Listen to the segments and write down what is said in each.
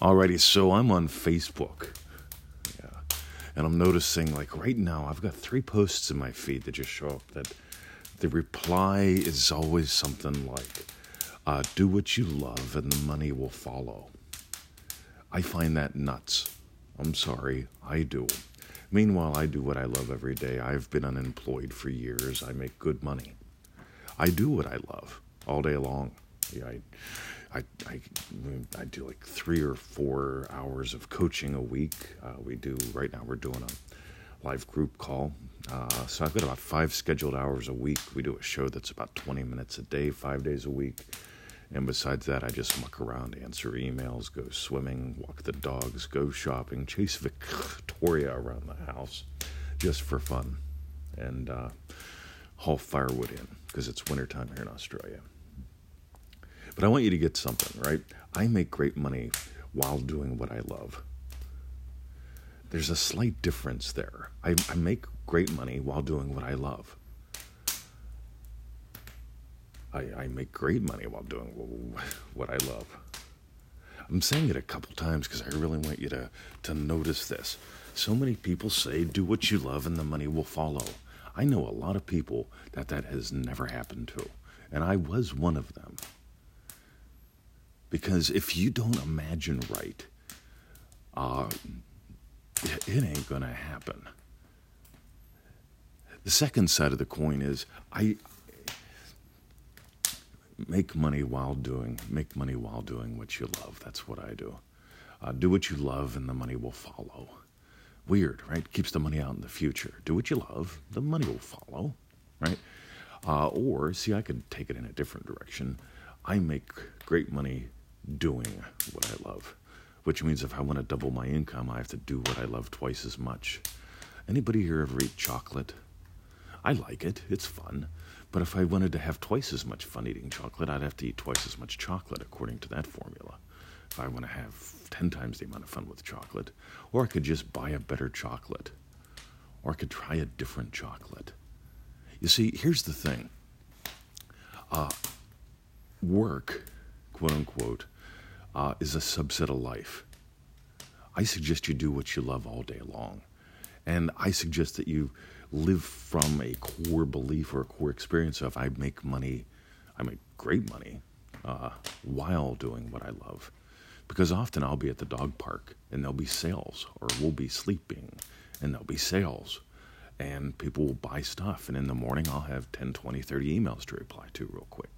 Alrighty, so I'm on Facebook. Yeah. And I'm noticing, like, right now, I've got three posts in my feed that just show up that the reply is always something like, uh, do what you love and the money will follow. I find that nuts. I'm sorry, I do. Meanwhile, I do what I love every day. I've been unemployed for years. I make good money. I do what I love all day long. Yeah, I, I, I, I do like three or four hours of coaching a week. Uh, we do right now. We're doing a live group call. Uh, so I've got about five scheduled hours a week. We do a show that's about 20 minutes a day, five days a week. And besides that, I just muck around, answer emails, go swimming, walk the dogs, go shopping, chase Victoria around the house just for fun, and uh, haul firewood in because it's wintertime here in Australia. But I want you to get something, right? I make great money while doing what I love. There's a slight difference there. I, I make great money while doing what I love. I, I make great money while doing what I love. I'm saying it a couple times because I really want you to, to notice this. So many people say, do what you love and the money will follow. I know a lot of people that that has never happened to, and I was one of them. Because if you don't imagine right, uh, it, ain't going to happen. The second side of the coin is I, make money while doing make money while doing what you love. That's what i do. Uh, do what you love and the money will follow. Weird right? Keeps the money out in the future. Do what you love the money will follow right? Uh, or see i could take it in a different direction. I make great money doing what i love which means if i want to double my income i have to do what i love twice as much anybody here ever eat chocolate i like it it's fun but if I wanted to have twice as much fun eating chocolate, I'd have to eat twice as much chocolate according to that formula. If I want to have 10 times the amount of fun with chocolate, or I could just buy a better chocolate, or I could try a different chocolate. You see, here's the thing uh, work, quote unquote, uh, is a subset of life. I suggest you do what you love all day long. And I suggest that you live from a core belief or a core experience of I make money, I make great money uh, while doing what I love. Because often I'll be at the dog park and there'll be sales, or we'll be sleeping and there'll be sales, and people will buy stuff. And in the morning, I'll have 10, 20, 30 emails to reply to real quick.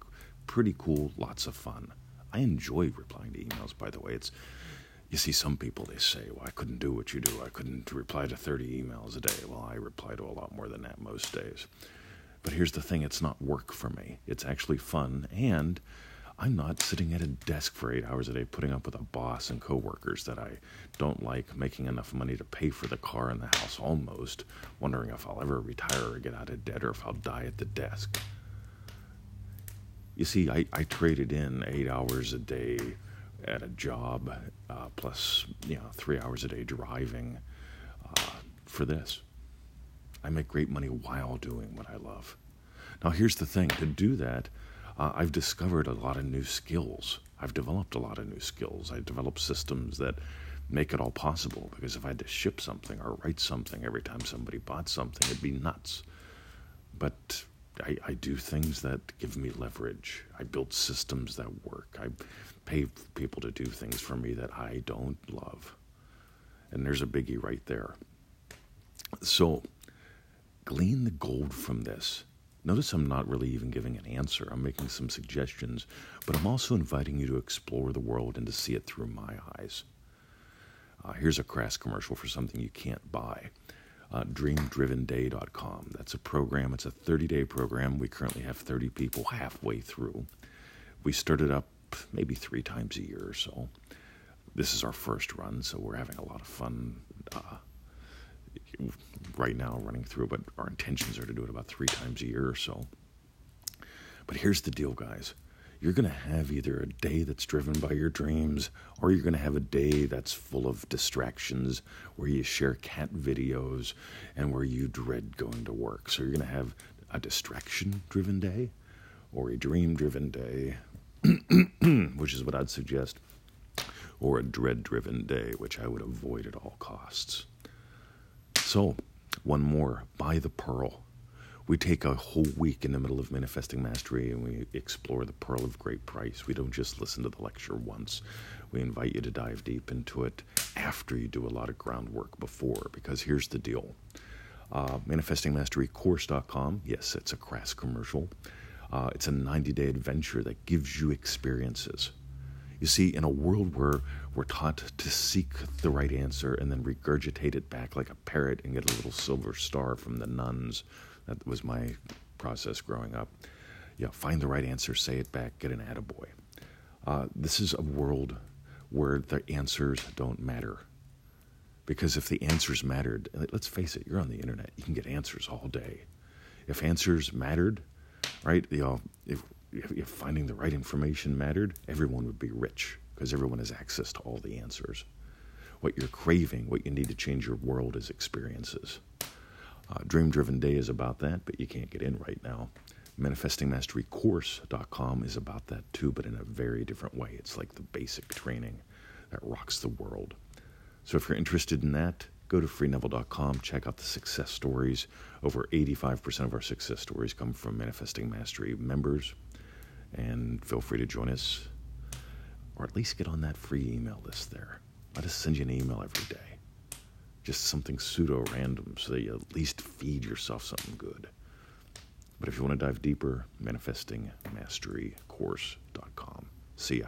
Pretty cool, lots of fun. I enjoy replying to emails, by the way. It's you see, some people they say, "Well, I couldn't do what you do. I couldn't reply to 30 emails a day." Well, I reply to a lot more than that most days. But here's the thing: it's not work for me. It's actually fun, and I'm not sitting at a desk for eight hours a day putting up with a boss and coworkers that I don't like, making enough money to pay for the car and the house almost, wondering if I'll ever retire or get out of debt or if I'll die at the desk. You see, I, I traded in eight hours a day at a job, uh, plus you know three hours a day driving uh, for this. I make great money while doing what I love. Now, here's the thing: to do that, uh, I've discovered a lot of new skills. I've developed a lot of new skills. I developed systems that make it all possible. Because if I had to ship something or write something every time somebody bought something, it'd be nuts. But I, I do things that give me leverage. I build systems that work. I pay people to do things for me that I don't love. And there's a biggie right there. So, glean the gold from this. Notice I'm not really even giving an answer. I'm making some suggestions, but I'm also inviting you to explore the world and to see it through my eyes. Uh, here's a crass commercial for something you can't buy. Uh, dreamdrivenday.com. That's a program, it's a 30 day program. We currently have 30 people halfway through. We started up maybe three times a year or so. This is our first run, so we're having a lot of fun uh, right now running through, but our intentions are to do it about three times a year or so. But here's the deal, guys. You're going to have either a day that's driven by your dreams, or you're going to have a day that's full of distractions where you share cat videos and where you dread going to work. So you're going to have a distraction driven day or a dream driven day which is what I'd suggest. or a dread driven day, which I would avoid at all costs. So, one more buy the pearl. We take a whole week in the middle of Manifesting Mastery and we explore the pearl of great price. We don't just listen to the lecture once. We invite you to dive deep into it after you do a lot of groundwork before, because here's the deal. Uh, ManifestingMasteryCourse.com, yes, it's a crass commercial. Uh, it's a 90 day adventure that gives you experiences. You see, in a world where we're taught to seek the right answer and then regurgitate it back like a parrot and get a little silver star from the nuns, that was my process growing up. Yeah, find the right answer, say it back, get an attaboy. Uh, this is a world where the answers don't matter. Because if the answers mattered, let's face it, you're on the internet, you can get answers all day. If answers mattered, right, you know, if, if finding the right information mattered, everyone would be rich because everyone has access to all the answers. What you're craving, what you need to change your world is experiences. Uh, Dream Driven Day is about that, but you can't get in right now. ManifestingMasteryCourse.com is about that too, but in a very different way. It's like the basic training that rocks the world. So if you're interested in that, go to freeneville.com, check out the success stories. Over 85% of our success stories come from Manifesting Mastery members. And feel free to join us, or at least get on that free email list there. Let us send you an email every day just something pseudo random so that you at least feed yourself something good. But if you want to dive deeper, manifestingmasterycourse.com. See ya.